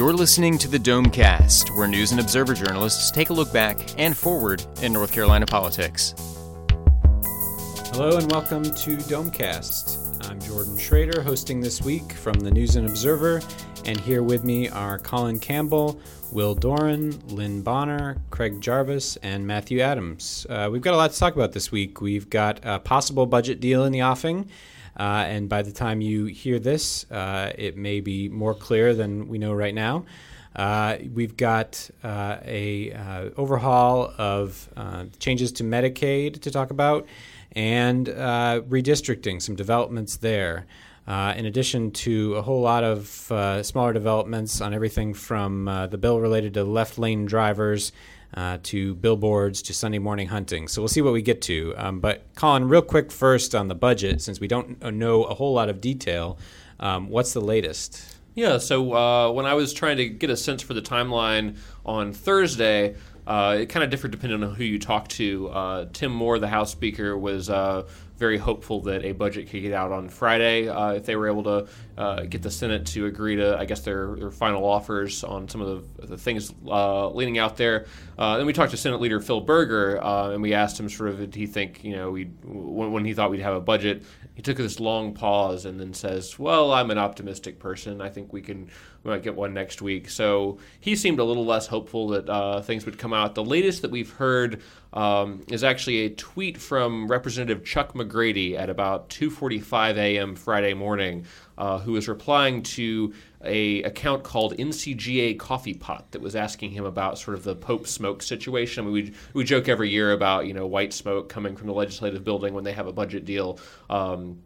You're listening to the Domecast, where news and observer journalists take a look back and forward in North Carolina politics. Hello and welcome to Domecast. I'm Jordan Schrader, hosting this week from the News and Observer, and here with me are Colin Campbell, Will Doran, Lynn Bonner, Craig Jarvis, and Matthew Adams. Uh, we've got a lot to talk about this week. We've got a possible budget deal in the offing. Uh, and by the time you hear this, uh, it may be more clear than we know right now. Uh, we've got uh, a uh, overhaul of uh, changes to Medicaid to talk about, and redistricting, some developments there. in addition to a whole lot of smaller developments on everything from the bill related to left lane drivers uh, to billboards to Sunday morning hunting. So we'll see what we get to. Um, but Colin, real quick first on the budget, since we don't know a whole lot of detail, um, what's the latest? Yeah, so uh, when I was trying to get a sense for the timeline on Thursday, uh, it kind of differed depending on who you talked to. Uh, Tim Moore, the House Speaker, was uh, very hopeful that a budget could get out on Friday uh, if they were able to uh, get the Senate to agree to, I guess, their, their final offers on some of the, the things uh, leaning out there. Uh, then we talked to Senate Leader Phil Berger, uh, and we asked him sort of did he think, you know, we when, when he thought we'd have a budget. He took this long pause and then says, "Well, I'm an optimistic person. I think we can we might get one next week." So he seemed a little less hopeful that uh, things would come out. The latest that we've heard um, is actually a tweet from Representative Chuck McGrady at about 2:45 a.m. Friday morning, uh, who was replying to a account called NCGA Coffee Pot that was asking him about sort of the Pope smoke situation. I mean, we we joke every year about you know white smoke coming from the legislative building when they have a budget deal. Um,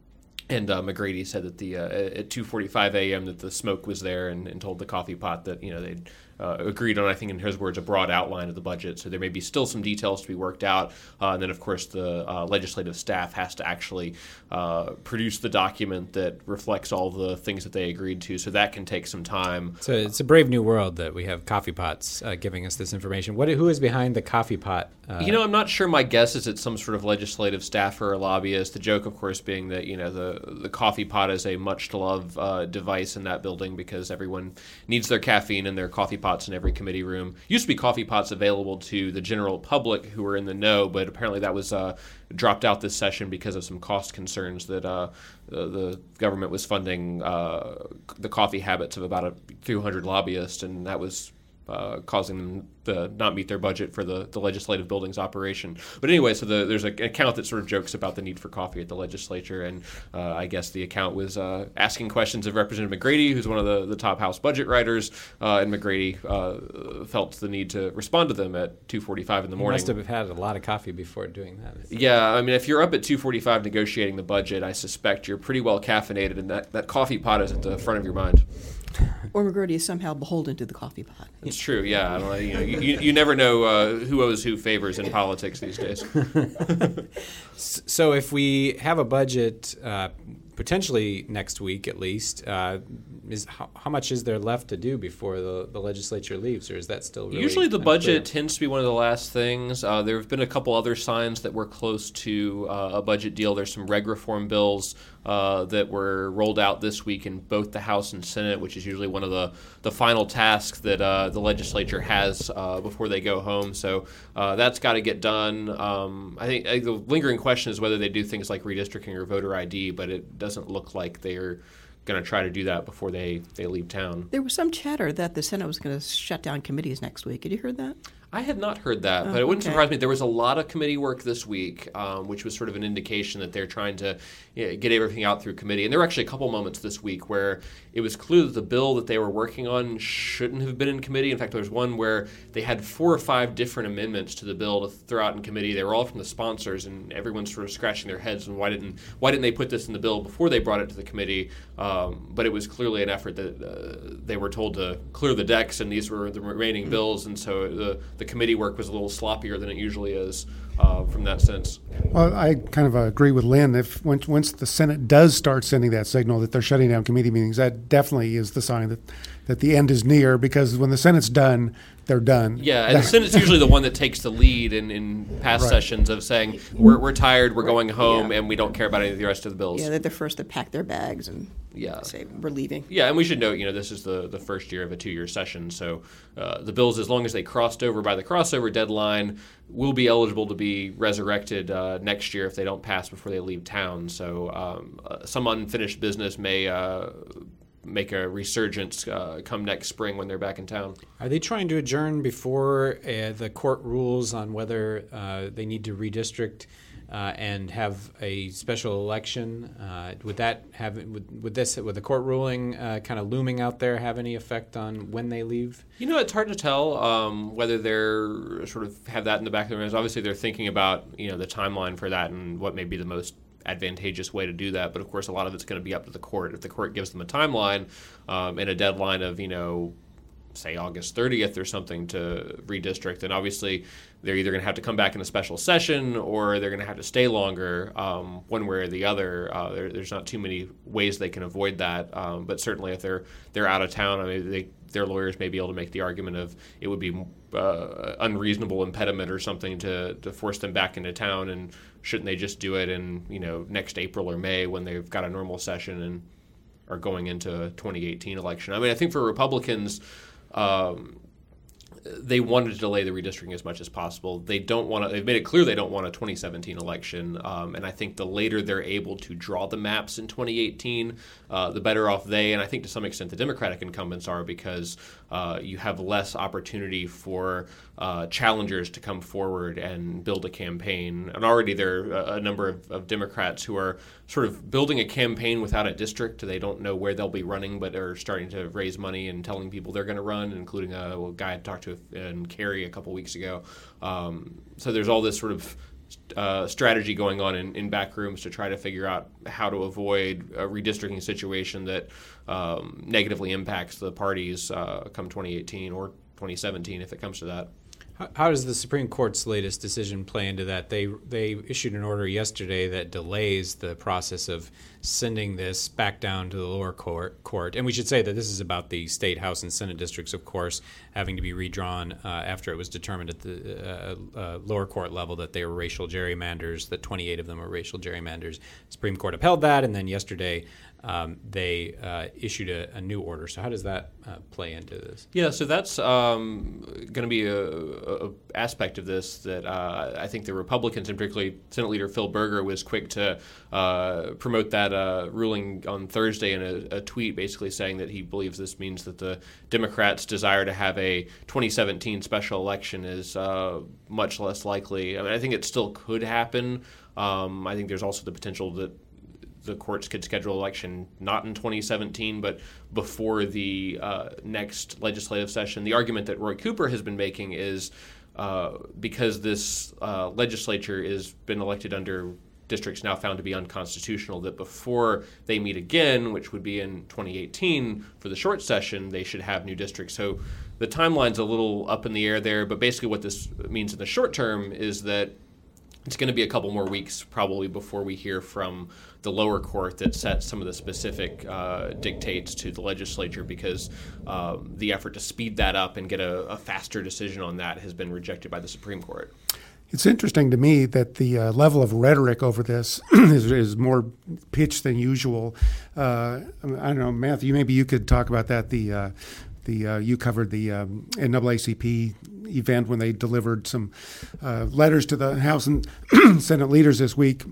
and uh, McGrady said that the uh, at 2:45 a.m. that the smoke was there, and, and, told the coffee pot that you know they'd uh, agreed on, I think in his words, a broad outline of the budget. So there may be still some details to be worked out. Uh, and then, of course, the uh, legislative staff has to actually uh, produce the document that reflects all the things that they agreed to. So that can take some time. So it's a brave new world that we have coffee pots uh, giving us this information. What, who is behind the coffee pot? Uh, you know, I'm not sure. My guess is it's some sort of legislative staffer or lobbyist. The joke, of course, being that you know the the coffee pot is a much to love device in that building because everyone needs their caffeine and their coffee pots in every committee room. Used to be coffee pots available to the general public who were in the know, but apparently that was uh, dropped out this session because of some cost concerns that uh, the, the, government was funding uh, the coffee habits of about a few hundred lobbyists, and that was uh, causing them to not meet their budget for the, the legislative building's operation. But anyway, so the, there's an account that sort of jokes about the need for coffee at the legislature, and uh, I guess the account was uh, asking questions of Representative McGrady, who's one of the, the top House budget writers, uh, and McGrady uh, felt the need to respond to them at 2:45 in the morning. He must have had a lot of coffee before doing that. Yeah, I mean, if you're up at 2:45 negotiating the budget, I suspect you're pretty well caffeinated, and that, that coffee pot is at the front of your mind or McGrady is somehow beholden to the coffee pot. It's true. Yeah, know, you, know, you, you, never know uh, who owes who favors in politics these days. so if we have a budget, uh, potentially next week at least, uh, is how, how, much is there left to do before the, the legislature leaves, or is that still really usually the budget tends to be one of the last things? Uh, there have been a couple other signs that we're close to uh, a budget deal. There's some reg reform bills uh, that were rolled out this week in both the House and Senate, which is usually one of the, the final tasks that uh, the legislature has uh, before they go home. So uh, that's got to get done. Um, I think the lingering question is whether they do things like redistricting or voter ID, but it doesn't look like they're going to try to do that before they, they leave town. There was some chatter that the Senate was going to shut down committees next week. Had you heard that? I had not heard that, but it wouldn't okay. surprise me. There was a lot of committee work this week, um, which was sort of an indication that they're trying to you know, get everything out through committee. And there were actually a couple moments this week where it was clear that the bill that they were working on shouldn't have been in committee. In fact, there was one where they had four or five different amendments to the bill to throw out in committee. They were all from the sponsors, and everyone's sort of scratching their heads and why didn't why didn't they put this in the bill before they brought it to the committee? Um, but it was clearly an effort that uh, they were told to clear the decks, and these were the remaining bills, and so the the committee work was a little little sloppier than it usually is uh, from that sense. Well, I kind of agree with Lynn. If once, once the Senate does start sending that signal that they're shutting down committee meetings, that definitely is the sign that that the end is near. Because when the Senate's done, they're done. Yeah, and the Senate's usually the one that takes the lead in, in past right. sessions of saying we're, we're tired, we're going home, yeah. and we don't care about any of the rest of the bills. Yeah, they're the first to pack their bags and Yeah. say we're leaving. Yeah, and we should note, you know, this is the, the first year of a two year session. So uh, the Bills, as long as they crossed over by the crossover deadline, will be eligible to be resurrected uh, next year if they don't pass before they leave town. So um, uh, some unfinished business may uh, make a resurgence uh, come next spring when they're back in town. Are they trying to adjourn before uh, the court rules on whether uh, they need to redistrict uh, and have a special election? Uh, would that have would, would this would the court ruling uh, kind of looming out there have any effect on when they leave? You know, it's hard to tell um, whether they're sort of have that in the back of their minds. Obviously, they're thinking about you know the timeline for that and what may be the most advantageous way to do that. But of course, a lot of it's going to be up to the court. If the court gives them a timeline um, and a deadline of you know say August 30th or something to redistrict, then obviously they're either going to have to come back in a special session or they're going to have to stay longer, um, one way or the other. Uh, there, there's not too many ways they can avoid that, um, but certainly if they're they're out of town, I mean, they, their lawyers may be able to make the argument of it would be uh, unreasonable impediment or something to to force them back into town, and shouldn't they just do it in you know next April or May when they've got a normal session and are going into a 2018 election? I mean, I think for Republicans. Um, they wanted to delay the redistricting as much as possible. They don't want to. They've made it clear they don't want a 2017 election, um, and I think the later they're able to draw the maps in 2018, uh, the better off they and I think to some extent the Democratic incumbents are because uh, you have less opportunity for uh, challengers to come forward and build a campaign. And already there are a number of, of, Democrats who are sort of building a campaign without a district. They don't know where they'll be running, but are starting to raise money and telling people they're going to run, including a, a, guy I talked to in Cary a couple weeks ago. Um, so there's all this sort of uh, strategy going on in, in back rooms to try to figure out how to avoid a redistricting situation that um, negatively impacts the parties uh, come 2018 or 2017 if it comes to that. How, how, does the Supreme Court's latest decision play into that? They they issued an order yesterday that delays the process of sending this back down to the lower court. Court, and we should say that this is about the state house and senate districts, of course, having to be redrawn uh, after it was determined at the uh, uh, lower court level that they were racial gerrymanders. That 28 of them were racial gerrymanders. Supreme Court upheld that, and then yesterday um, they uh, issued a, a, new order. So how does that uh, play into this? Yeah, so that's um, going to be a, a, aspect of this that uh, I think the Republicans, and particularly Senate Leader Phil Berger, was quick to uh, promote that uh, ruling on Thursday in a, tweet, basically saying that he believes this means that the Democrats' desire to have a 2017 special election is uh, much less likely. I mean, I think it still could happen. Um, I think there's also the potential that the courts could schedule election not in 2017, but before the uh, next legislative session. The argument that Roy Cooper has been making is uh, because this uh, legislature has been elected under districts now found to be unconstitutional, that before they meet again, which would be in 2018 for the short session, they should have new districts. So the timeline's a little up in the air there, but basically what this means in the short term is that it's going to be a couple more weeks probably before we hear from the lower court that sets some of the specific uh, dictates to the legislature because um, the effort to speed that up and get a, a, faster decision on that has been rejected by the Supreme Court. It's interesting to me that the uh, level of rhetoric over this is, is, more pitched than usual. Uh, I don't know, Matthew. Maybe you could talk about that. The uh, the uh, you covered the um, NAACP event when they delivered some uh, letters to the House and Senate leaders this week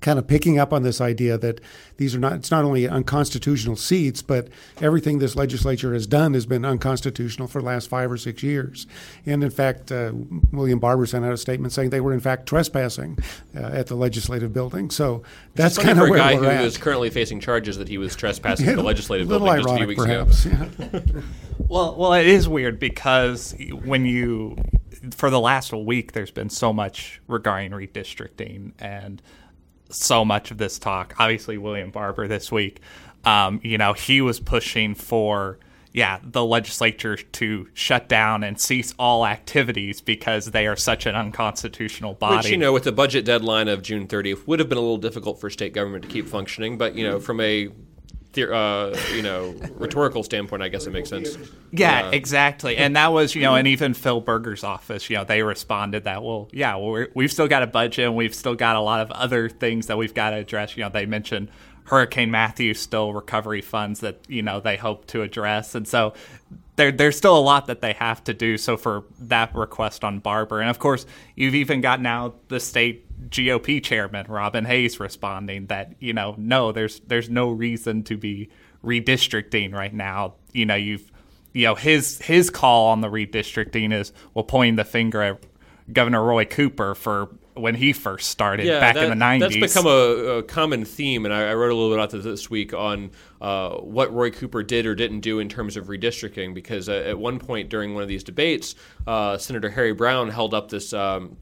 kind of picking up on this idea that these are not it's not only unconstitutional seats but everything this legislature has done has been unconstitutional for the last five or six years and in fact uh, william barber sent out a statement saying they were in fact trespassing uh, at the legislative building so that's kind of where guy we're who at. is currently facing charges that he was trespassing yeah, at the legislative building just a few weeks perhaps, ago yeah. well well it is weird because when you for the last week there's been so much regarding redistricting and so much of this talk. Obviously, William Barber this week, um, you know, he was pushing for yeah the legislature to shut down and cease all activities because they are such an unconstitutional body. Which you know, with the budget deadline of June 30th, would have been a little difficult for state government to keep functioning. But you know, from a uh, you know, rhetorical standpoint, I guess it makes sense. Yeah, uh, exactly. And that was, you know, and even Phil Berger's office, you know, they responded that, well, yeah, well, we have still got a budget and we've still got a lot of other things that we've got to address. You know, they mentioned Hurricane Matthew still recovery funds that you know they hope to address, and so there, there's still a lot that they have to do. So for that request on Barber, and of course you've even got now the state GOP chairman Robin Hayes responding that you know no, there's there's no reason to be redistricting right now. You know you've you know his his call on the redistricting is well pointing the finger at Governor Roy Cooper for when he first started back that, in the 90s. That's become a, a common theme, and I, I, wrote a little bit about this this week on uh, what Roy Cooper did or didn't do in terms of redistricting. Because uh, at one point during one of these debates, uh, Senator Harry Brown held up this. Um,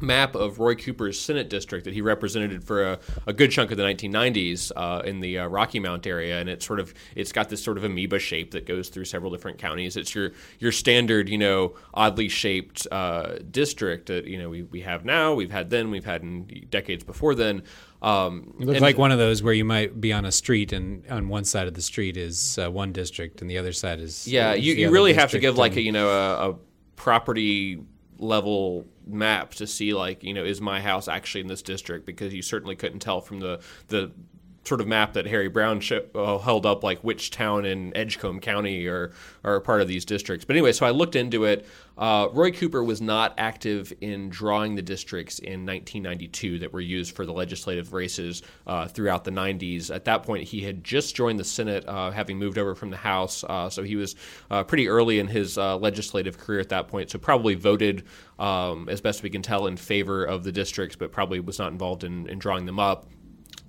map of Roy Cooper's Senate district that he represented for a, a good chunk of the 1990s uh, in the uh, Rocky Mount area, and it's sort of it's got this sort of amoeba shape that goes through several different counties. It's your your standard, you know, oddly shaped uh, district that you know we, we have now, we've had then, we've had in decades before then. Um, it looks like one of those where you might be on a street, and on one side of the street is uh, one district, and the other side is yeah. You you really have to give like a you know a, a property level map to see like you know is my house actually in this district? Because you certainly couldn't tell from the the sort of map that Harry Brown sh- uh, held up, like which town in Edgecombe County are, are part of these districts. But anyway, so I looked into it. Uh, Roy Cooper was not active in drawing the districts in 1992 that were used for the legislative races uh, throughout the 90s. At that point, he had just joined the Senate, uh, having moved over from the House. Uh, so he was uh, pretty early in his legislative career at that point. So probably voted, um, as best we can tell, in favor of the districts, but probably was not involved in, in drawing them up.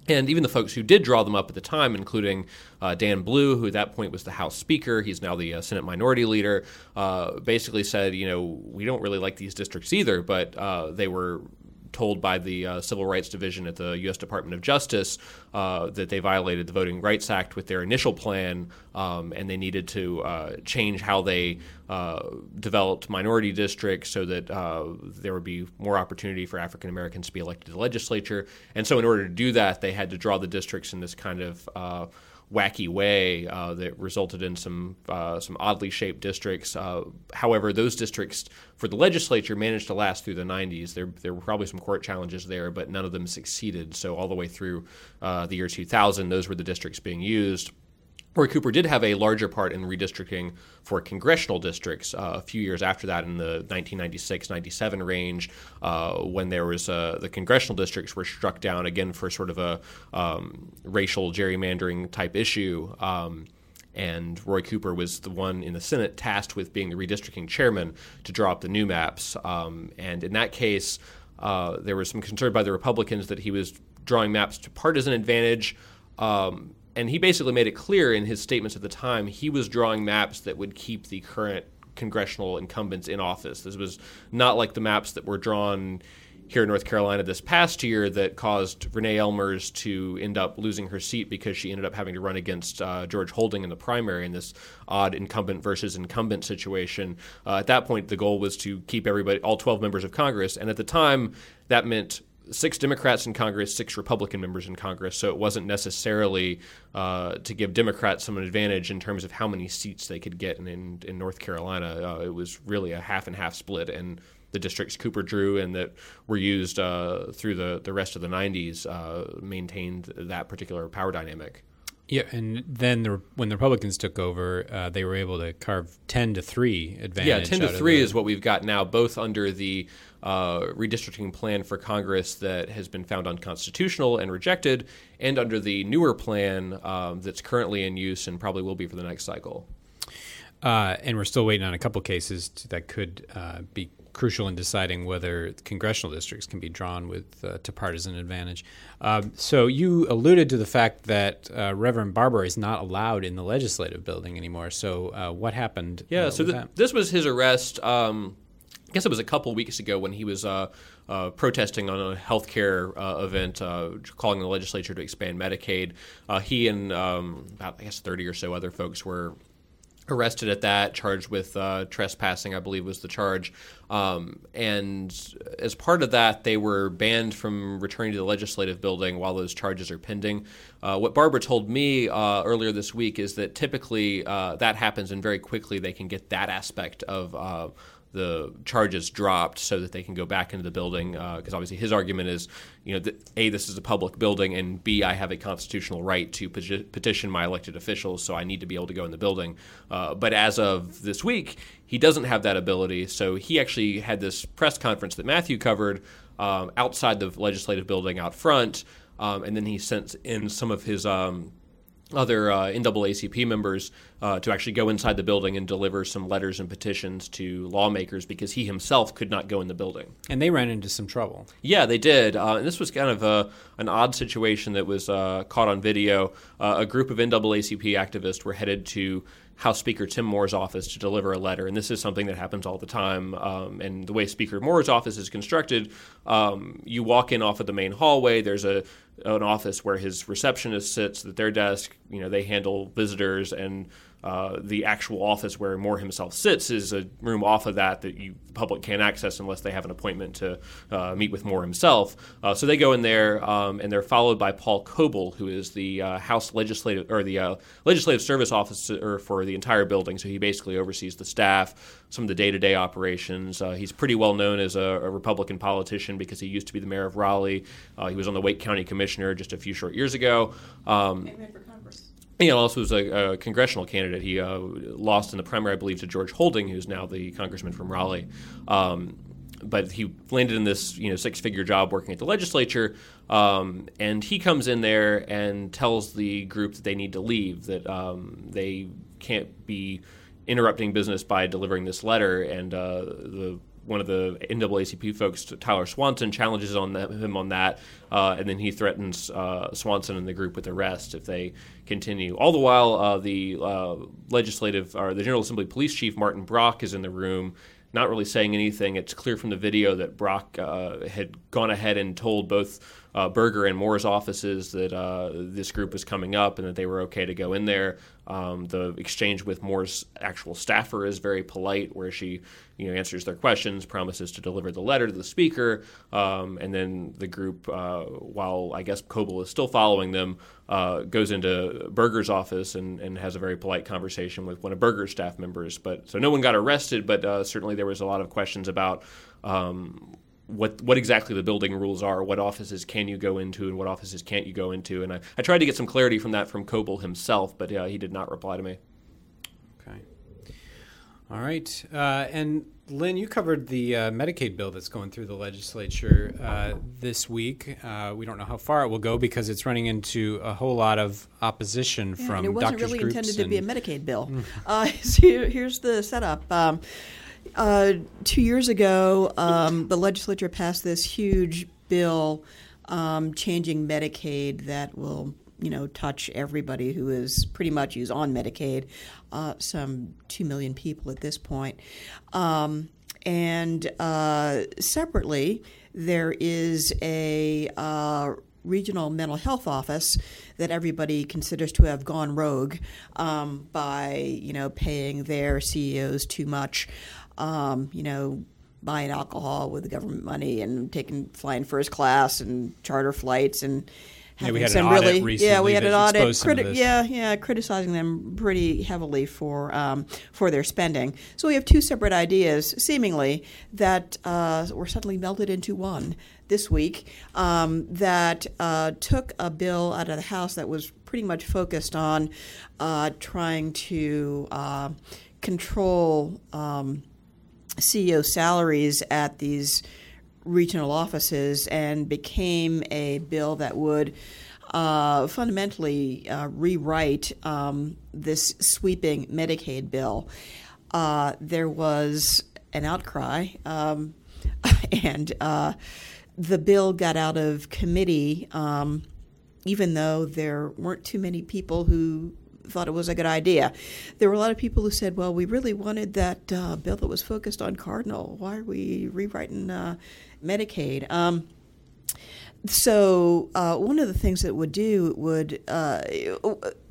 And even the folks who did draw them up at the time, including uh, Dan Blue, who at that point was the House Speaker, he's now the uh, Senate Minority Leader, uh, basically said, you know, we don't really like these districts either, but uh, they were told by the uh, Civil Rights Division at the U.S. Department of Justice uh, that they violated the Voting Rights Act with their initial plan, um, and they needed to uh, change how they uh, developed minority districts so that uh, there would be more opportunity for African Americans to be elected to the legislature. And so, in order to do that, they had to draw the districts in this kind of uh, wacky way uh, that resulted in some uh, some oddly shaped districts. Uh, however, those districts for the legislature managed to last through the 90s. There there were probably some court challenges there, but none of them succeeded. So all the way through uh, the year 2000, those were the districts being used. Roy Cooper did have a larger part in redistricting for congressional districts uh, a few years after that in the 1996-97 range uh, when there was uh, the congressional districts were struck down again for sort of a um, racial gerrymandering type issue. Um, and Roy Cooper was the one in the Senate tasked with being the redistricting chairman to draw up the new maps. Um, and in that case, uh, there was some concern by the Republicans that he was drawing maps to partisan advantage. Um, and he basically made it clear in his statements at the time he was drawing maps that would keep the current congressional incumbents in office. This was not like the maps that were drawn here in North Carolina this past year that caused Renee Ellmers to end up losing her seat because she ended up having to run against uh, George Holding in the primary in this odd incumbent versus incumbent situation. Uh, at that point, the goal was to keep everybody, all 12 members of Congress, and at the time, that meant six Democrats in Congress, six Republican members in Congress. So it wasn't necessarily uh, to give Democrats some advantage in terms of how many seats they could get in, in, in North Carolina. Uh, it was really a half and half split. And the districts Cooper drew and that were used uh, through the, the rest of the 90s uh, maintained that particular power dynamic. Yeah, and then the, when the Republicans took over, uh, they were able to carve ten to three advantage. Yeah, ten to three the, is what we've got now, both under the uh, redistricting plan for Congress that has been found unconstitutional and rejected, and under the newer plan um, that's currently in use and probably will be for the next cycle. Uh, and we're still waiting on a couple cases that could uh, be crucial in deciding whether congressional districts can be drawn with uh, to partisan advantage. Um, so you alluded to the fact that uh, Reverend Barber is not allowed in the legislative building anymore. So uh, what happened? Yeah, uh, so th- this was his arrest. Um, I guess it was a couple weeks ago when he was uh, uh, protesting on a healthcare uh, event, uh, calling the legislature to expand Medicaid. Uh, he and um, about I guess 30 or so other folks were arrested at that, charged with uh, trespassing, I believe was the charge. Um, and as part of that, they were banned from returning to the legislative building while those charges are pending. Uh, what Barber told me uh, earlier this week is that typically uh, that happens, and very quickly they can get that aspect of uh, the charges dropped so that they can go back into the building. Because uh, obviously, his argument is, you know, that a this is a public building, and b I have a constitutional right to petition my elected officials, so I need to be able to go in the building. Uh, but as of this week, he doesn't have that ability. So he actually had this press conference that Matthew covered um, outside the legislative building out front, um, and then he sent in some of his. Um, other uh, NAACP members uh, to actually go inside the building and deliver some letters and petitions to lawmakers because he himself could not go in the building. And they ran into some trouble. Yeah, they did. Uh, and this was kind of a, an odd situation that was uh, caught on video. Uh, a group of NAACP activists were headed to House Speaker Tim Moore's office to deliver a letter. And this is something that happens all the time. Um, and the way Speaker Moore's office is constructed, um, you walk in off of the main hallway. There's a an office where his receptionist sits at their desk. You know, they handle visitors and uh, the actual office where Moore himself sits is a room off of that that you the public can't access unless they have an appointment to uh, meet with Moore himself. Uh, so they go in there um, and they're followed by Paul Coble, who is the uh, House legislative or the uh, legislative service officer for the entire building. So he basically oversees the staff, some of the day-to-day operations. he's pretty well known as a, a, Republican politician because he used to be the mayor of Raleigh. he was on the Wake County Commissioner just a few short years ago. Um, he also was a, a congressional candidate. He uh, lost in the primary, I believe, to George Holding, who's now the congressman from Raleigh. Um, but he landed in this, you know, six-figure job working at the legislature, um, and he comes in there and tells the group that they need to leave, that um, they can't be interrupting business by delivering this letter, and uh, the one of the NAACP folks, Tyler Swanson, challenges on him on that, uh, and then he threatens uh, Swanson and the group with arrest if they continue. All the while, uh, the uh, legislative or the General Assembly Police Chief Martin Brock is in the room. Not really saying anything. It's clear from the video that Brock uh, had gone ahead and told both uh, Berger and Moore's offices that uh, this group was coming up and that they were okay to go in there. Um, the exchange with Moore's actual staffer is very polite, where she, you know, answers their questions, promises to deliver the letter to the speaker, um, and then the group, uh, while I guess Coble is still following them, uh, goes into Berger's office and, and has a very polite conversation with one of Berger's staff members. But so no one got arrested, but uh, certainly there was a lot of questions about. Um, what what exactly the building rules are, what offices can you go into, and what offices can't you go into. And I, I tried to get some clarity from that from Coble himself, but uh, he did not reply to me. Okay. All right. Uh, and Lynn, you covered the uh, Medicaid bill that's going through the legislature uh, this week. Uh, we don't know how far it will go because it's running into a whole lot of opposition yeah, from and it wasn't really intended to be a Medicaid bill. Mm. so here's the setup. Um, uh, two years ago, um, the legislature passed this huge bill um, changing Medicaid that will, you know, touch everybody who is pretty much who's on Medicaid, uh, some two million people at this point. Um, and uh, separately, there is a uh, regional mental health office that everybody considers to have gone rogue um, by you know paying their CEOs too much um, you know, buying alcohol with the government money and taking flying first class and charter flights and yeah, we had an audit really, yeah, we had an audit. Criti- yeah, yeah, criticizing them pretty heavily for um, for their spending. So we have two separate ideas, seemingly that uh, were suddenly melted into one this week. Um, that uh, took a bill out of the House that was pretty much focused on uh, trying to uh, control. Um, CEO salaries at these regional offices and became a bill that would uh, fundamentally uh, rewrite um, this sweeping Medicaid bill. Uh, there was an outcry, um, and uh, the bill got out of committee, um, even though there weren't too many people who thought it was a good idea. There were a lot of people who said, well, we really wanted that uh, bill that was focused on Cardinal. Why are we rewriting uh, Medicaid? Um, so uh, one of the things that would do would uh,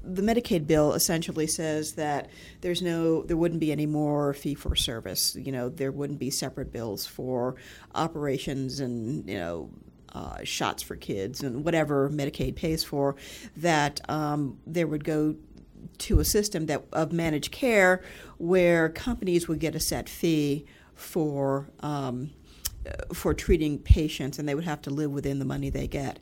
the Medicaid bill essentially says that there's no there wouldn't be any more fee for service. You know there wouldn't be separate bills for operations and you know uh, shots for kids and whatever Medicaid pays for. That um, there would go to a system that of managed care where companies would get a set fee for um, for treating patients, and they would have to live within the money they get.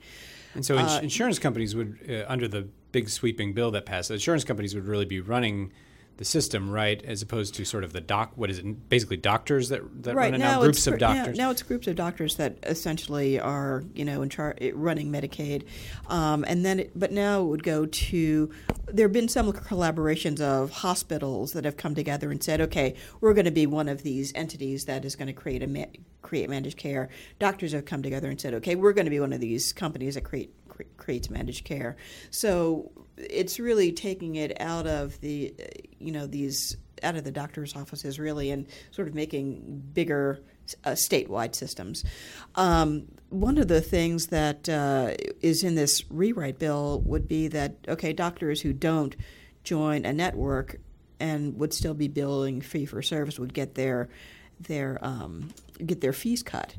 And so, ins- insurance companies would, uh, under the big sweeping bill that passed, insurance companies would really be running the system, right, as opposed to sort of the doc. What is it? Basically, doctors that that right run it now, now. Groups it's, of doctors. Now, now it's groups of doctors that essentially are you know in charge running Medicaid, um, and then it, but now it would go to. There have been some collaborations of hospitals that have come together and said, okay, we're going to be one of these entities that is going to create a ma- create managed care. Doctors have come together and said, okay, we're going to be one of these companies that create creates managed care. So it's really taking it out of the, you know, these out of the doctor's offices really, and sort of making bigger uh, statewide systems. Um, one of the things that uh, is in this rewrite bill would be that okay, doctors who don't join a network and would still be billing fee for service would get their their um, get their fees cut.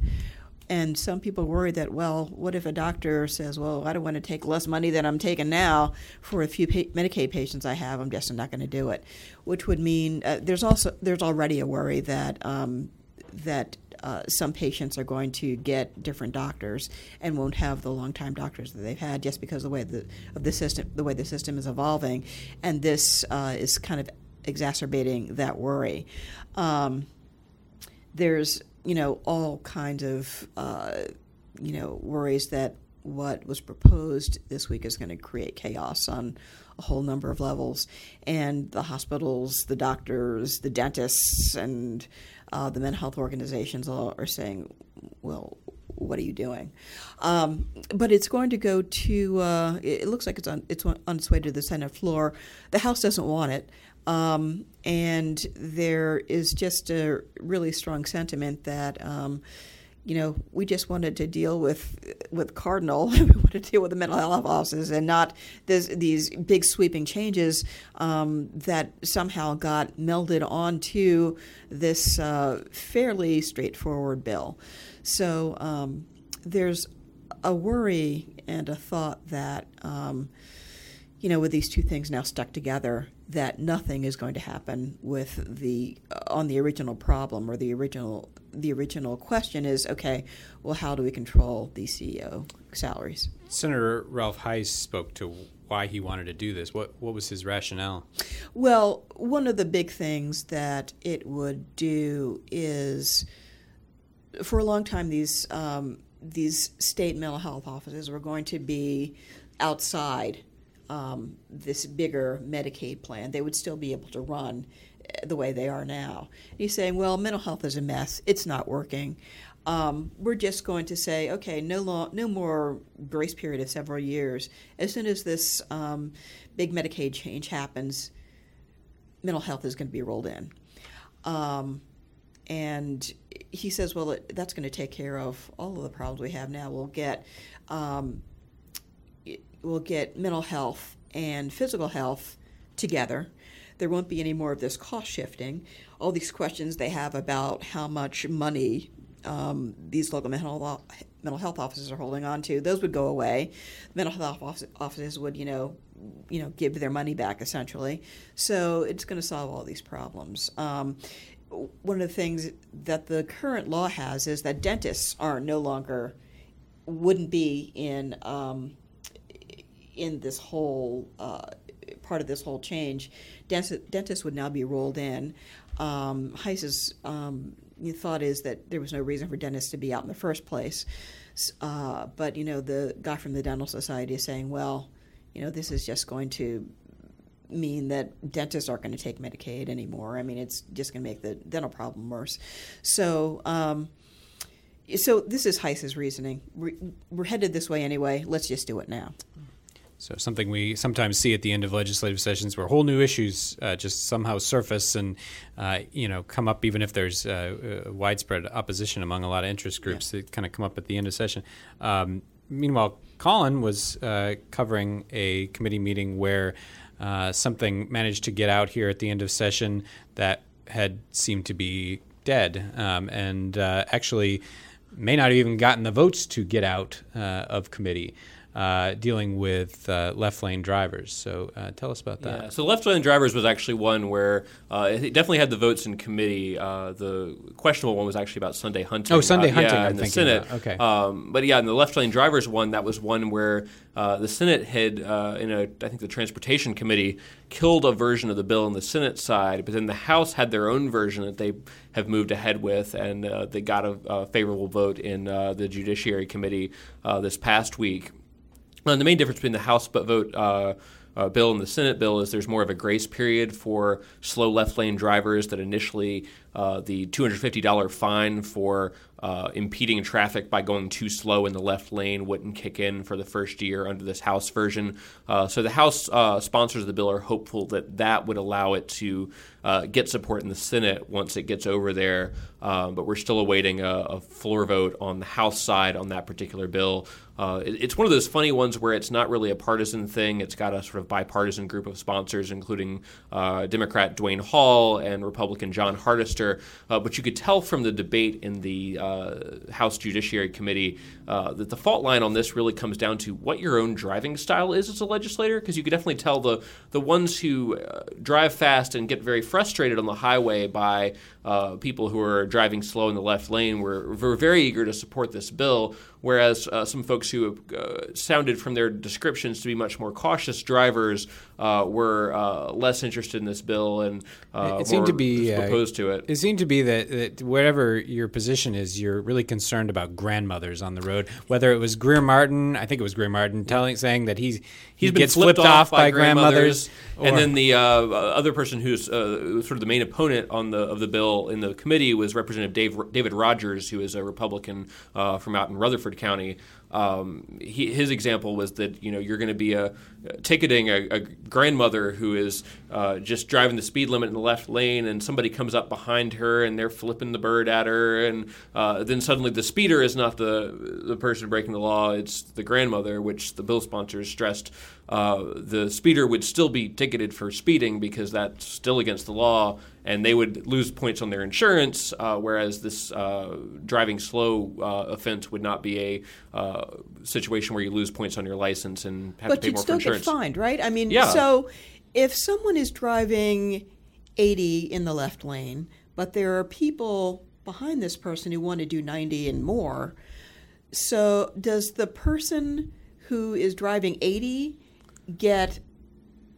And some people worry that, well, what if a doctor says, well, I don't want to take less money than I'm taking now for a few pa- Medicaid patients I have. I'm just not going to do it, which would mean uh, there's also there's already a worry that um, that uh, some patients are going to get different doctors and won't have the long-time doctors that they've had just because of the way the of the system the way the system is evolving, and this uh, is kind of exacerbating that worry. Um, there's you know all kinds of uh, you know worries that what was proposed this week is going to create chaos on a whole number of levels, and the hospitals, the doctors, the dentists, and uh, the mental health organizations all are saying, well. What are you doing? Um, but it's going to go to. Uh, it looks like it's on. It's on its way to the Senate floor. The House doesn't want it. Um, and there is just a really strong sentiment that, um, you know, we just wanted to deal with with Cardinal. we wanted to deal with the mental health offices and not this, these big sweeping changes um, that somehow got melded onto this uh, fairly straightforward bill. So um, there's a worry and a thought that um, you know, with these two things now stuck together, that nothing is going to happen with the uh, on the original problem or the original the original question is okay. Well, how do we control these CEO salaries? Senator Ralph Hise spoke to why he wanted to do this. What what was his rationale? Well, one of the big things that it would do is, for a long time, these um, these state mental health offices were going to be outside um, this bigger Medicaid plan, they would still be able to run uh, the way they are now. And he's saying, well, mental health is a mess. It's not working. Um, we're just going to say, okay, no, lo- no more grace period of several years. As soon as this um, big Medicaid change happens, mental health is going to be rolled in. Um, and he says, well, it, that's going to take care of all of the problems we have now. We'll get um, we'll get mental health and physical health together. There won't be any more of this cost shifting. All these questions they have about how much money um, these local mental mental health offices are holding on to, those would go away. Mental health offices would, you know, you know, give their money back essentially. So it's going to solve all these problems. Um, one of the things that the current law has is that dentists are no longer wouldn't be in um, in this whole uh, part of this whole change. Dentist, dentists would now be rolled in. Um, Hise's um, thought is that there was no reason for dentists to be out in the first place. Uh, but you know, the guy from the Dental Society is saying, well, you know, this is just going to mean that dentists aren't going to take Medicaid anymore. I mean, it's just going to make the dental problem worse. So. Um, so this is Hise's reasoning. We're, we're headed this way anyway. Let's just do it now. So something we sometimes see at the end of legislative sessions, where whole new issues uh, just somehow surface and uh, you know come up, even if there's uh, widespread opposition among a lot of interest groups yeah. that kind of come up at the end of session. Um, meanwhile, Colin was uh, covering a committee meeting where uh, something managed to get out here at the end of session that had seemed to be dead, um, and uh, actually may not have even gotten the votes to get out of committee. Uh, dealing with uh, left lane drivers. So uh, tell us about that. Yeah, so left lane drivers was actually one where uh, it definitely had the votes in committee. Uh, the questionable one was actually about Sunday hunting. Oh, Sunday uh, hunting, Yeah, I'm in the Senate. about. Okay. Um, but yeah, in the left lane drivers one, that was one where uh, the Senate had, uh, in a, I think the Transportation Committee, killed a version of the bill on the Senate side, but then the House had their own version that they have moved ahead with, and uh, they got a, a favorable vote in uh, the Judiciary Committee uh, this past week. And the main difference between the House but vote uh, uh, bill and the Senate bill is there's more of a grace period for slow left lane drivers. That initially uh, the $250 fine for uh, impeding traffic by going too slow in the left lane wouldn't kick in for the first year under this House version. Uh, so the House uh, sponsors of the bill are hopeful that that would allow it to uh, get support in the Senate once it gets over there. Um, but we're still awaiting a, a floor vote on the House side on that particular bill. Uh, it, it's one of those funny ones where it's not really a partisan thing. It's got a sort of bipartisan group of sponsors, including uh, Democrat Duane Hall and Republican Jon Hardister. Uh, but you could tell from the debate in the uh, House Judiciary Committee uh, that the fault line on this really comes down to what your own driving style is as a legislator, because you could definitely tell the the ones who uh, drive fast and get very frustrated on the highway by uh, people who are driving slow in the left lane were, were very eager to support this bill, whereas uh, some folks who uh, sounded from their descriptions to be much more cautious drivers uh, were uh, less interested in this bill and uh, it seemed to be opposed to it. It seemed to be that, that whatever your position is, you're really concerned about grandmothers on the road. Whether it was Grier Martin, I think it was Grier Martin, telling saying that he's he He's been gets flipped, off by, grandmothers, and or- then the uh, other person who's uh, sort of the main opponent on the of the bill in the committee was Representative Dave, David Rogers, who is a Republican uh, from out in Rutherford County. Um, he, his example was that you know you're going to be a ticketing a, a grandmother who is uh, just driving the speed limit in the left lane, and somebody comes up behind her and they're flipping the bird at her, and uh, then suddenly the speeder is not the the person breaking the law; it's the grandmother, which the bill sponsors stressed. Uh, the speeder would still be ticketed for speeding because that's still against the law, and they would lose points on their insurance. Uh, whereas this uh, driving slow uh, offense would not be a uh, Uh, situation where you lose points on your license and have but to pay more still for insurance. get fined, right? I mean, Yeah. so if someone is driving 80 in the left lane, but there are people behind this person who want to do 90 and more, so does the person who is driving 80 get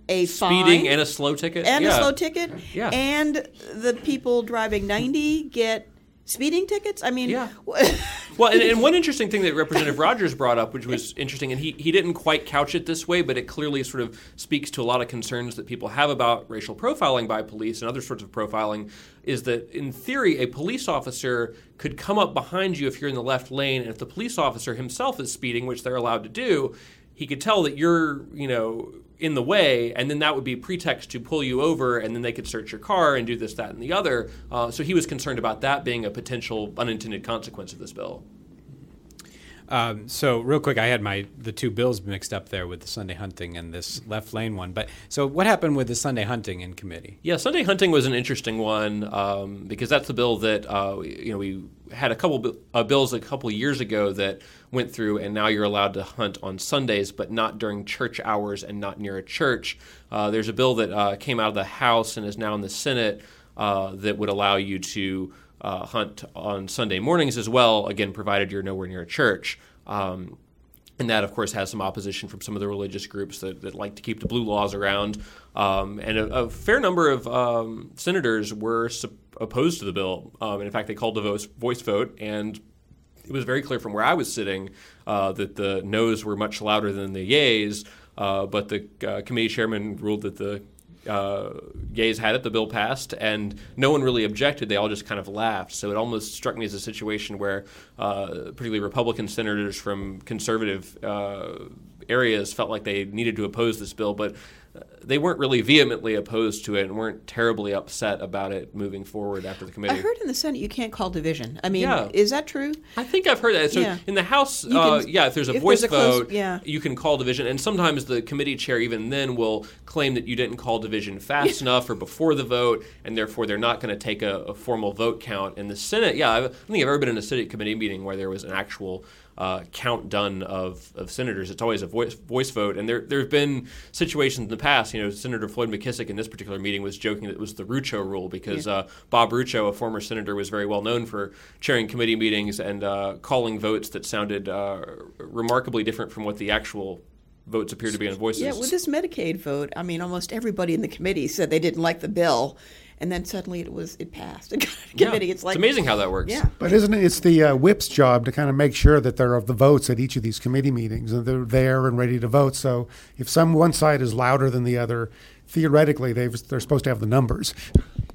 a Speeding and a slow ticket. and yeah. a slow ticket, Yeah. and the people driving 90 get speeding tickets? I mean, Yeah. Well, and, and one interesting thing that Representative Rogers brought up, which was interesting, and he, he didn't quite couch it this way, but it clearly sort of speaks to a lot of concerns that people have about racial profiling by police and other sorts of profiling, is that in theory, a police officer could come up behind you if you're in the left lane, and if the police officer himself is speeding, which they're allowed to do, he could tell that you're, you know, in the way, and then that would be pretext to pull you over, and then they could search your car and do this, that, and the other. Uh, so he was concerned about that being a potential unintended consequence of this bill. Um, so real quick, I had my the two bills mixed up there with the Sunday hunting and this left lane one. But so what happened with the Sunday hunting in committee? Yeah, Sunday hunting was an interesting one um, because that's the bill that uh, you know we had a couple bi- uh, bills a couple years ago that went through, and now you're allowed to hunt on Sundays, but not during church hours and not near a church. Uh, there's a bill that uh, came out of the House and is now in the Senate uh, that would allow you to uh, hunt on Sunday mornings as well. Again, provided you're nowhere near a church. Um, and that, of course, has some opposition from some of the religious groups that, that like to keep the blue laws around. Um, and a, a fair number of um, senators were sup- opposed to the bill. Um, and in fact, they called the voice, voice vote. And it was very clear from where I was sitting uh, that the no's were much louder than the yays. Uh, but the uh, committee chairman ruled that the uh, gays had it, the bill passed, and no one really objected. They all just kind of laughed. So it almost struck me as a situation where, uh, particularly Republican senators from conservative uh, areas felt like they needed to oppose this bill, but uh, they weren't really vehemently opposed to it and weren't terribly upset about it moving forward after the committee. I heard in the Senate you can't call division. I mean, Yeah. is that true? I think I've heard that. So Yeah. in the House, You uh, yeah, if there's a if voice there's a close- vote, yeah. you can call division. And sometimes the committee chair, even then, will claim that you didn't call division fast enough or before the vote, and therefore they're not going to take a, a formal vote count. In the Senate, yeah, I don't think I've ever been in a Senate committee meeting where there was an actual uh, count done of, of senators. It's always a voice voice vote, and there there have been situations in the past. You know, Senator Floyd McKissick in this particular meeting was joking that it was the Rucho rule because yeah. uh, Bob Rucho, a former senator, was very well known for chairing committee meetings and uh, calling votes that sounded uh, remarkably different from what the actual votes appear to be on voices. Yeah, with this Medicaid vote, I mean, almost everybody in the committee said they didn't like the bill, and then suddenly it was it passed. committee, yeah. it's like it's amazing how that works. Yeah, but isn't it? It's the uh, whip's job to kind of make sure that there are the votes at each of these committee meetings, and they're there and ready to vote. So if some one side is louder than the other, theoretically they they're supposed to have the numbers.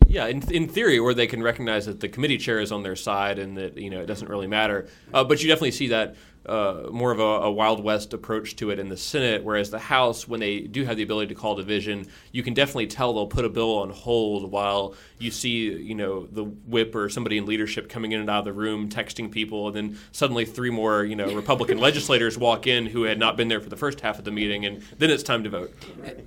Yeah, in, in theory, where they can recognize that the committee chair is on their side and that you know it doesn't really matter. Uh, but you definitely see that uh, more of a, a, Wild West approach to it in the Senate, whereas the House, when they do have the ability to call division, you can definitely tell they'll put a bill on hold while you see, you know, the whip or somebody in leadership coming in and out of the room, texting people, and then suddenly three more, you know, Republican legislators walk in who had not been there for the first half of the meeting, and then it's time to vote.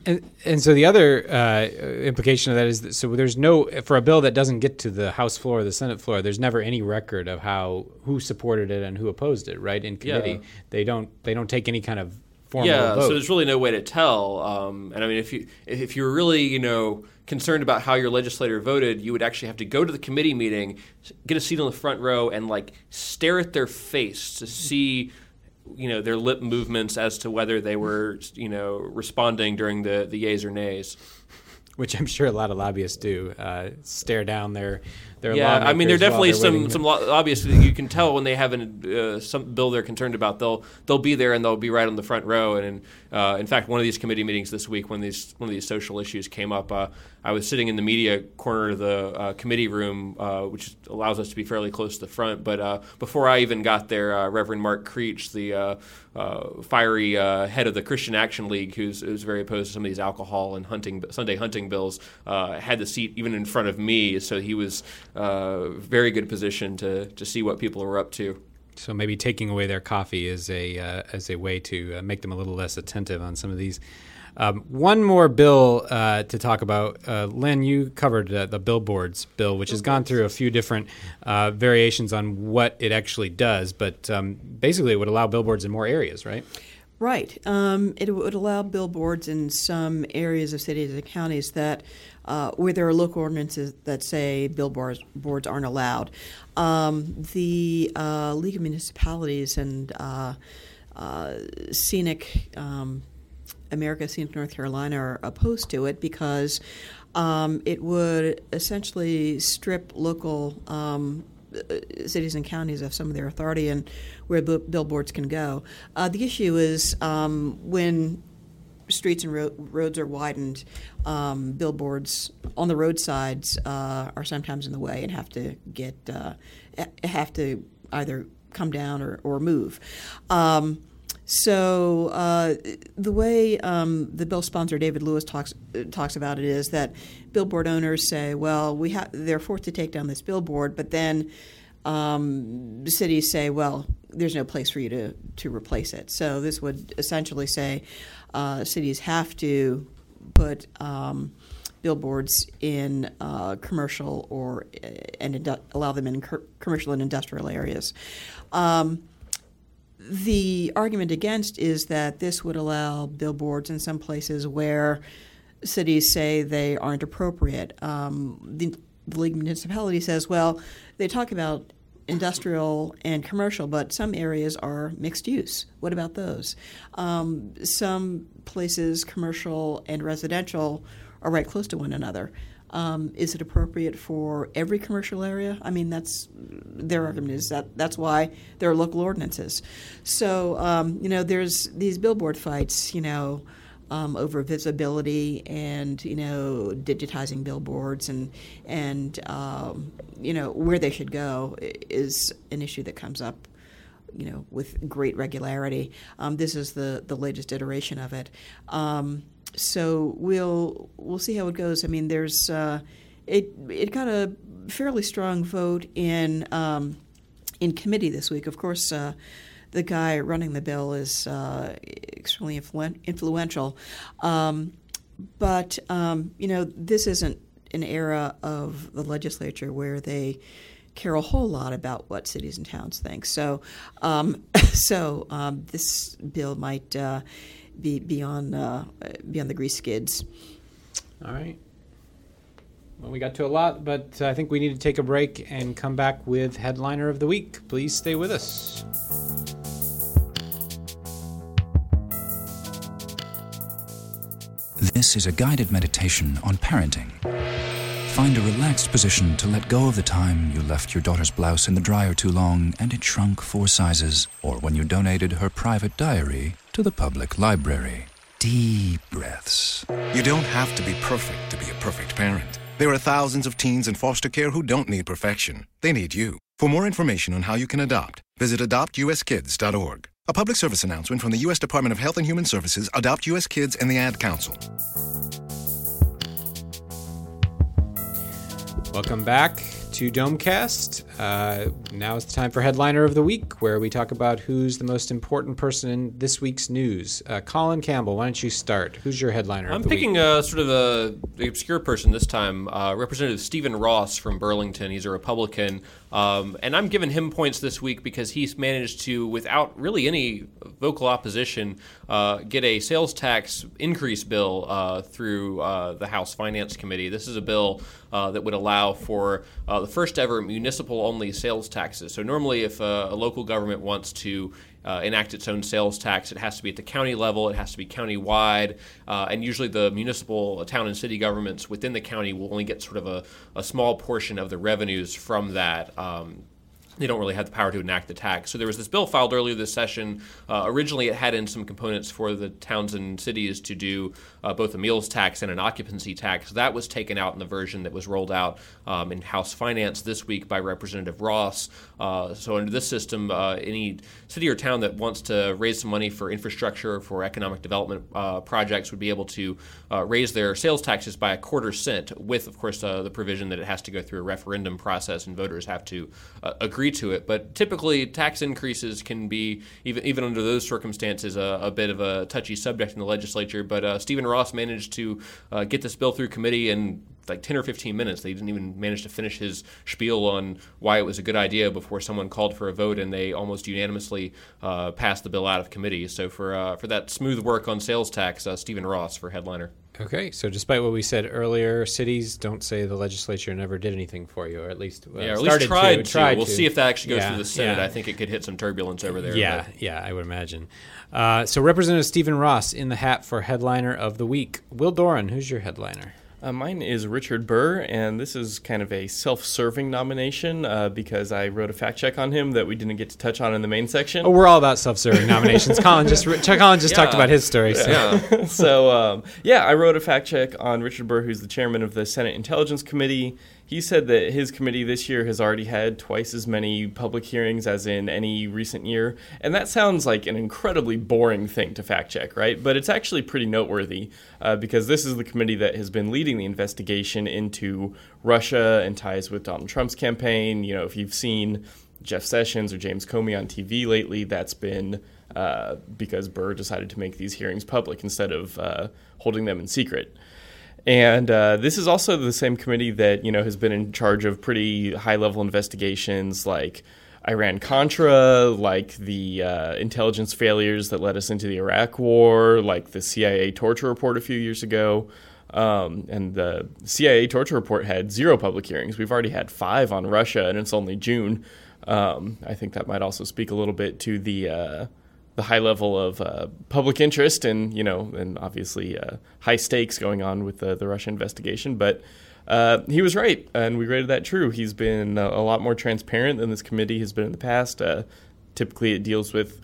And, and so the other uh, implication of that is that so there's no for a bill that doesn't get to the House floor or the Senate floor, there's never any record of how who supported it and who opposed it, right? In committee, yeah. they don't they don't take any kind of formal yeah. Vote. So there's really no way to tell. Um, and I mean, if you if you're really you know concerned about how your legislator voted, you would actually have to go to the committee meeting, get a seat on the front row, and like stare at their face to see you know their lip movements as to whether they were you know responding during the the yays or nays which I'm sure a lot of lobbyists do, uh, stare down their their. Yeah, I mean, there are definitely some some lobbyists you can tell when they have a uh, some bill they're concerned about. They'll they'll be there and they'll be right on the front row. And uh, in fact, one of these committee meetings this week, when these one of these social issues came up, uh, I was sitting in the media corner of the uh, committee room, uh, which allows us to be fairly close to the front. But before I even got there, Reverend Mark Creech, the fiery head of the Christian Action League, who's, who's very opposed to some of these alcohol and hunting Sunday hunting bills, had the seat even in front of me. So he was uh, very good position to to see what people are up to. So maybe taking away their coffee is a uh, as a way to uh, make them a little less attentive on some of these. Um, one more bill uh, to talk about. Uh, Lynn, you covered uh, the billboards bill, which has gone through a few different uh, variations on what it actually does, but um, basically it would allow billboards in more areas, right? Right. Um, it would allow billboards in some areas of cities and counties that uh, where there are local ordinances that say billboards boards aren't allowed. Um, the uh, League of Municipalities and uh, uh Scenic um, America, Scenic North Carolina are opposed to it because um, it would essentially strip local um, cities and counties of some of their authority and where billboards can go. Uh, the issue is um, when streets and ro- roads are widened, um, billboards on the roadsides uh, are sometimes in the way and have to get uh, have to either come down or, or move. Um, so uh, the way um, the bill sponsor David Lewis talks talks about it is that billboard owners say, well, we have they're forced to take down this billboard, but then um, cities say, well, there's no place for you to to replace it. So this would essentially say uh, cities have to put um, billboards in uh, commercial or uh, and indu- allow them in commercial and industrial areas. Um, the argument against is that this would allow billboards in some places where cities say they aren't appropriate. Um, the, the League Municipality says, well, they talk about industrial and commercial, but some areas are mixed use. What about those? Um, some places, commercial and residential, are right close to one another. Um, is it appropriate for every commercial area? I mean, that's their argument is that that's why there are local ordinances. So um, you know, there's these billboard fights. You know. Um, over visibility and you know digitizing billboards and and um, you know where they should go is an issue that comes up you know with great regularity. Um, this is the the latest iteration of it. Um, so we'll we'll see how it goes. I mean, there's uh, it it got a fairly strong vote in um, in committee this week. Of course, uh, the guy running the bill is uh, extremely influ- influential, um, but um, you know this isn't an era of the legislature where they care a whole lot about what cities and towns think. So, um, so um, this bill might uh, be be on uh, be on the grease skids. All right. Well, we got to a lot, but I think we need to take a break and come back with headliner of the week. Please stay with us. This is a guided meditation on parenting. Find a relaxed position to let go of the time you left your daughter's blouse in the dryer too long and it shrunk four sizes, or when you donated her private diary to the public library. Deep breaths. You don't have to be perfect to be a perfect parent. There are thousands of teens in foster care who don't need perfection. They need you. For more information on how you can adopt, visit adoptuskids.org. A public service announcement from the U.S. Department of Health and Human Services, Adopt U.S. Kids, and the Ad Council. Welcome back to Domecast. Uh, now is the time for Headliner of the Week, where we talk about who's the most important person in this week's news. Uh, Colin Campbell, why don't you start? Who's your headliner I'm of the picking week? a sort of a obscure person this time, uh, Representative Stephen Ross from Burlington. He's a Republican, um, and I'm giving him points this week because he's managed to, without really any vocal opposition, uh, get a sales tax increase bill uh, through uh, the House Finance Committee. This is a bill uh, that would allow for uh, the first ever municipal-only sales taxes. So normally, if a, a local government wants to uh, enact its own sales tax. It has to be at the county level. It has to be county-wide, uh, and usually the municipal, uh, town, and city governments within the county will only get sort of a, a small portion of the revenues from that. Um, they don't really have the power to enact the tax. So there was this bill filed earlier this session. Uh, originally, it had in some components for the towns and cities to do uh, both a meals tax and an occupancy tax. That was taken out in the version that was rolled out um, in House Finance this week by Representative Ross. Uh, so under this system, uh, any city or town that wants to raise some money for infrastructure for economic development uh, projects would be able to uh, raise their sales taxes by a quarter cent, with, of course, the provision that it has to go through a referendum process and voters have to agree to it. But typically, tax increases can be even even under those circumstances a, a bit of a touchy subject in the legislature. But uh, Stephen Ross managed to uh, get this bill through committee in like 10 or 15 minutes. They didn't even manage to finish his spiel on why it was a good idea before someone called for a vote, and they almost unanimously uh, passed the bill out of committee. So for uh, for that smooth work on sales tax, uh, Stephen Ross for headliner. Okay, so despite what we said earlier, cities don't say the legislature never did anything for you, or at least uh, yeah, or at started least tried to. to. Tried we'll to. see if that actually goes Yeah, through the Senate. yeah. I think it could hit some turbulence over there. Yeah, but- yeah, I would imagine. Uh, so Representative Stephen Ross in the hat for headliner of the week. Will Doran, who's your headliner? Uh, mine is Richard Burr, and this is kind of a self-serving nomination uh, because I wrote a fact check on him that we didn't get to touch on in the main section. Oh, we're all about self-serving nominations. Colin just Colin just talked about his story. So. Yeah. so um, yeah, I wrote a fact check on Richard Burr, who's the chairman of the Senate Intelligence Committee. He said that his committee this year has already had twice as many public hearings as in any recent year, and that sounds like an incredibly boring thing to fact check, right? But it's actually pretty noteworthy uh, because this is the committee that has been leading the investigation into Russia and ties with Donald Trump's campaign. You know, if you've seen Jeff Sessions or James Comey on TV lately, that's been uh, because Burr decided to make these hearings public instead of uh, holding them in secret. And uh, this is also the same committee that you know has been in charge of pretty high-level investigations like Iran Contra, like the uh, intelligence failures that led us into the Iraq War, like the CIA torture report a few years ago. Um, and the CIA torture report had zero public hearings. We've already had five on Russia, and it's only June. Um, I think that might also speak a little bit to the uh, the high level of uh, public interest and you know and obviously uh, high stakes going on with the, the Russia investigation. But uh, he was right, and we rated that true. He's been a, a lot more transparent than this committee has been in the past. Uh, typically, it deals with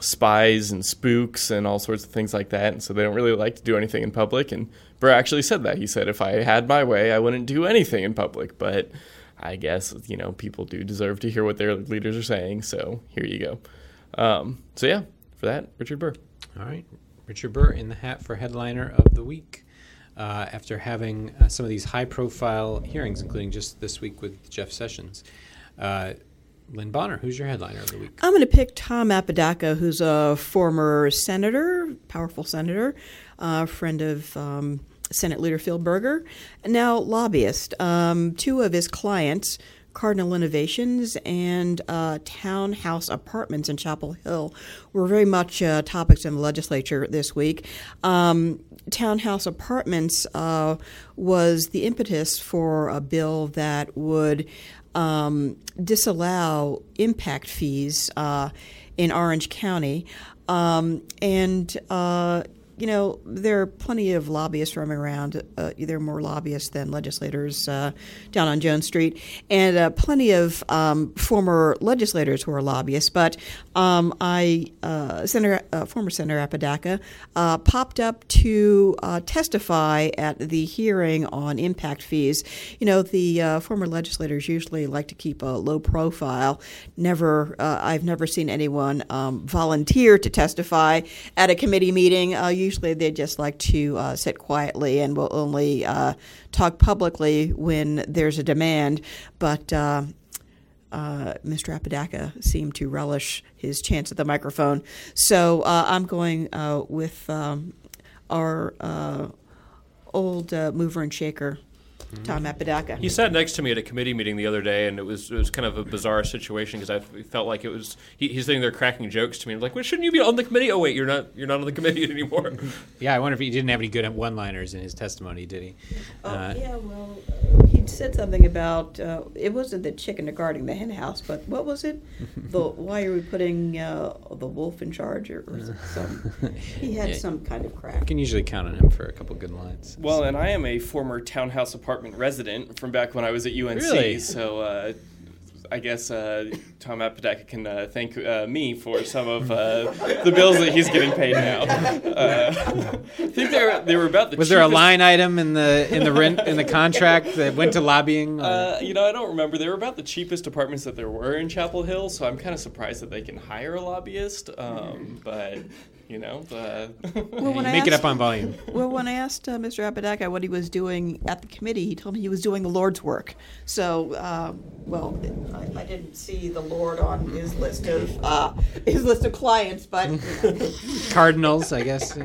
spies and spooks and all sorts of things like that, and so they don't really like to do anything in public. And Burr actually said that. He said, "If I had my way, I wouldn't do anything in public." But I guess you know people do deserve to hear what their leaders are saying. So here you go. Um, so yeah, for that, Richard Burr. All right. Richard Burr in the hat for headliner of the week. Uh, after having uh, some of these high profile hearings, including just this week with Jeff Sessions. Uh, Lynn Bonner, who's your headliner of the week? I'm going to pick Tom Apodaca, who's a former senator, powerful senator, uh, friend of um, Senate Leader Phil Berger, and now lobbyist. Um, two of his clients, Cardinal Innovations and uh, townhouse apartments in Chapel Hill were very much uh, topics in the legislature this week. Um, townhouse apartments uh, was the impetus for a bill that would um, disallow impact fees uh, in Orange County. Um, and uh, you know, there are plenty of lobbyists roaming around. Uh, there are more lobbyists than legislators uh, down on Jones Street, and uh, plenty of um, former legislators who are lobbyists. But um, I, uh, Senator, uh, former Senator Apodaca, uh, popped up to testify at the hearing on impact fees. You know, the former legislators usually like to keep a low profile. Never, I've never seen anyone um, volunteer to testify at a committee meeting usually they just like to uh, sit quietly and will only uh, talk publicly when there's a demand. But uh, uh Mr. Apodaca seemed to relish his chance at the microphone. So uh, I'm going uh, with um, our old mover and shaker. Tom Apodaca. He sat next to me at a committee meeting the other day, and it was it was kind of a bizarre situation because I felt like it was he, he's sitting there cracking jokes to me. I'm like, well, shouldn't you be on the committee? Oh wait, you're not you're not on the committee anymore. yeah, I wonder if he didn't have any good one-liners in his testimony, did he? Oh uh, yeah, well, he said something about uh, it wasn't the chicken guarding the hen house, but what was it? the why are we putting uh, the wolf in charge or, or some? He had yeah, some kind of crack. You can usually count on him for a couple good lines. Well, so. and I am a former townhouse apartment resident from back when I was at UNC. Really? So uh, I guess uh, Tom Apodaca can uh, thank uh, me for some of uh, the bills that he's getting paid now. Uh, I think they were, they were about the. Was cheapest. there a line item in the in the rent in the contract that went to lobbying? you know, I don't remember. They were about the cheapest apartments that there were in Chapel Hill, so I'm kind of surprised that they can hire a lobbyist. Um, but you know. Uh, well, when make asked, it up on volume. Well, when I asked uh, Mr. Apodaca what he was doing at the committee, he told me he was doing the Lord's work. So, uh, well, I, I, didn't see the Lord on his list of uh, his list of clients, but you know. cardinals, I guess.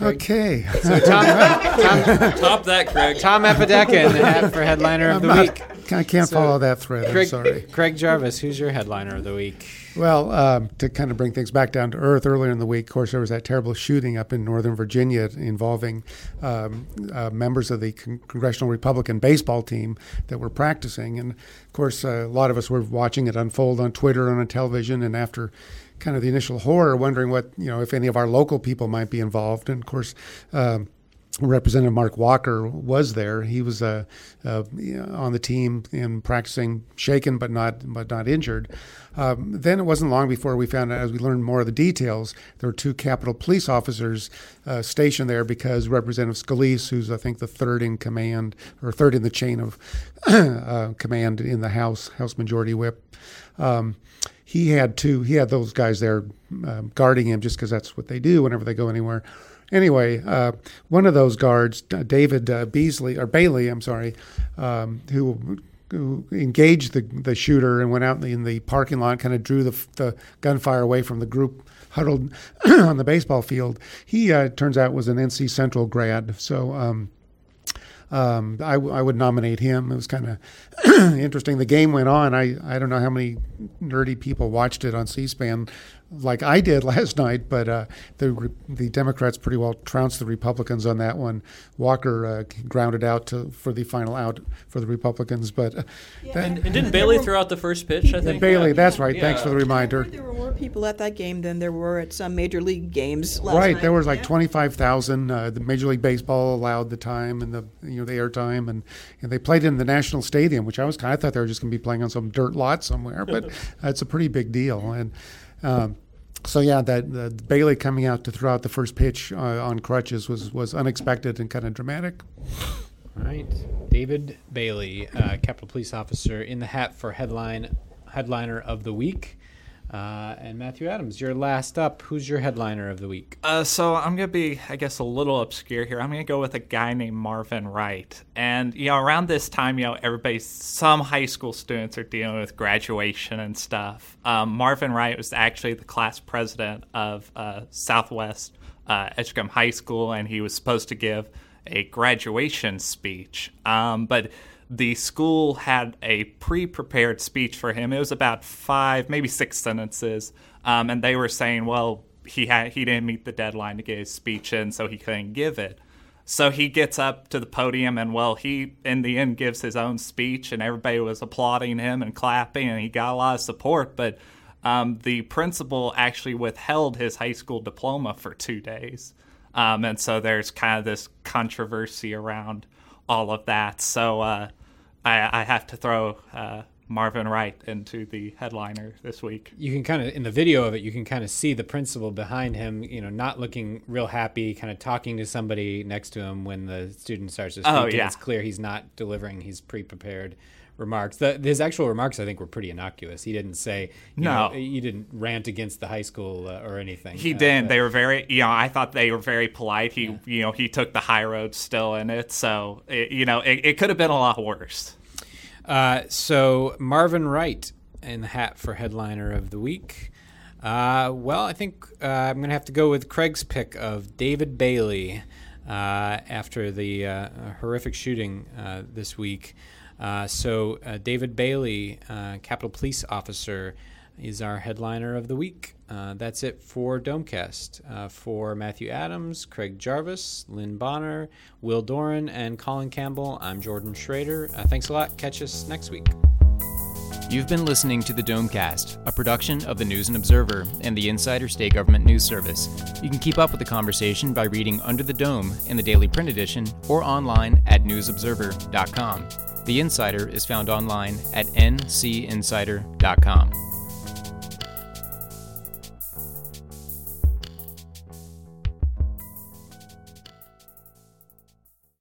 Okay. So Tom, Tom, top that, Craig. Tom Apodaca in the hat for headliner of the not, week. I can't so, follow that thread. Craig, I'm sorry. Craig Jarvis, who's your headliner of the week? Well, um, to kind of bring things back down to earth, earlier in the week, of course, there was that terrible shooting up in Northern Virginia involving um, uh, members of the Con- Congressional Republican baseball team that were practicing. And of course, uh, a lot of us were watching it unfold on Twitter and on television. And after kind of the initial horror, wondering what, you know, if any of our local people might be involved. And of course, um, Representative Mark Walker was there. He was uh, uh, on the team and practicing, shaken but not but not injured. Um, then it wasn't long before we found out, as we learned more of the details, there were two Capitol police officers uh, stationed there because Representative Scalise, who's I think the third in command or third in the chain of uh, command in the House House Majority Whip. Um, he had two. He had those guys there um, guarding him just because that's what they do whenever they go anywhere. Anyway, uh, one of those guards, David uh, Beasley or Bailey, I'm sorry, um, who, who engaged the the shooter and went out in the, in the parking lot, kind of drew the, the gunfire away from the group huddled on the baseball field. He uh, turns out was an NC Central grad, so. Um, um, I, I, would nominate him. It was kind of interesting. The game went on. I, I don't know how many nerdy people watched it on C-SPAN like I did last night, but uh, the the Democrats pretty well trounced the Republicans on that one. Walker uh, grounded out to, for the final out for the Republicans, but uh, yeah. that, and, and, didn't Bailey throw out the first pitch? I think Bailey. Yeah. That's right. Yeah. Thanks for the reminder. There were more people at that game than there were at some major league games. right. Night. There was like twenty five thousand. Uh, the Major League Baseball allowed the time and the you know the airtime, and, and they played in the National Stadium, which I was kind of thought they were just going to be playing on some dirt lot somewhere, but it's a pretty big deal and. Um, so yeah, that uh, Bailey coming out to throw out the first pitch uh, on crutches was was unexpected and kind of dramatic. All right, David Bailey, uh, Capitol Police Officer, in the hat for headline headliner of the week. Uh, and Matthew Adams, you're last up. Who's your headliner of the week? Uh, so I'm going to be, I guess, a little obscure here. I'm going to go with a guy named Marvin Wright. And, you know, around this time, you know, everybody, some high school students are dealing with graduation and stuff. Um, Marvin Wright was actually the class president of uh, Southwest uh, Edgecombe High School, and he was supposed to give a graduation speech. Um, but the school had a pre prepared speech for him. It was about five, maybe six sentences. Um, and they were saying, well, he, had, he didn't meet the deadline to get his speech in, so he couldn't give it. So he gets up to the podium, and well, he in the end gives his own speech, and everybody was applauding him and clapping, and he got a lot of support. But um, the principal actually withheld his high school diploma for two days. Um, and so there's kind of this controversy around all of that. So uh, I, I, have to throw uh, Marvin Wright into the headliner this week. You can kind of in the video of it, you can kind of see the principal behind him, you know, not looking real happy, kind of talking to somebody next to him when the student starts to speak. Oh, yeah. it's clear he's not delivering he's pre-prepared remarks. The, his actual remarks, I think, were pretty innocuous. He didn't say, no, know, he didn't rant against the high school uh, or anything. He uh, didn't. They were very, you know, I thought they were very polite. He, yeah. you know, he took the high road still in it. So, it, you know, it, it could have been a lot worse. Uh, so Marvin Wright in the hat for headliner of the week. Uh, well, I think uh, I'm going to have to go with Craig's pick of David Bailey uh, after the uh, horrific shooting uh, this week. So David Bailey, Capitol Police Officer, is our headliner of the week. Uh, that's it for Domecast. Uh, for Matthew Adams, Craig Jarvis, Lynn Bonner, Will Doran, and Colin Campbell, I'm Jordan Schrader. Uh, thanks a lot. Catch us next week. You've been listening to the Domecast, a production of the News and Observer and the Insider State Government News Service. You can keep up with the conversation by reading Under the Dome in the daily print edition or online at newsobserver.com. The Insider is found online at ncinsider.com.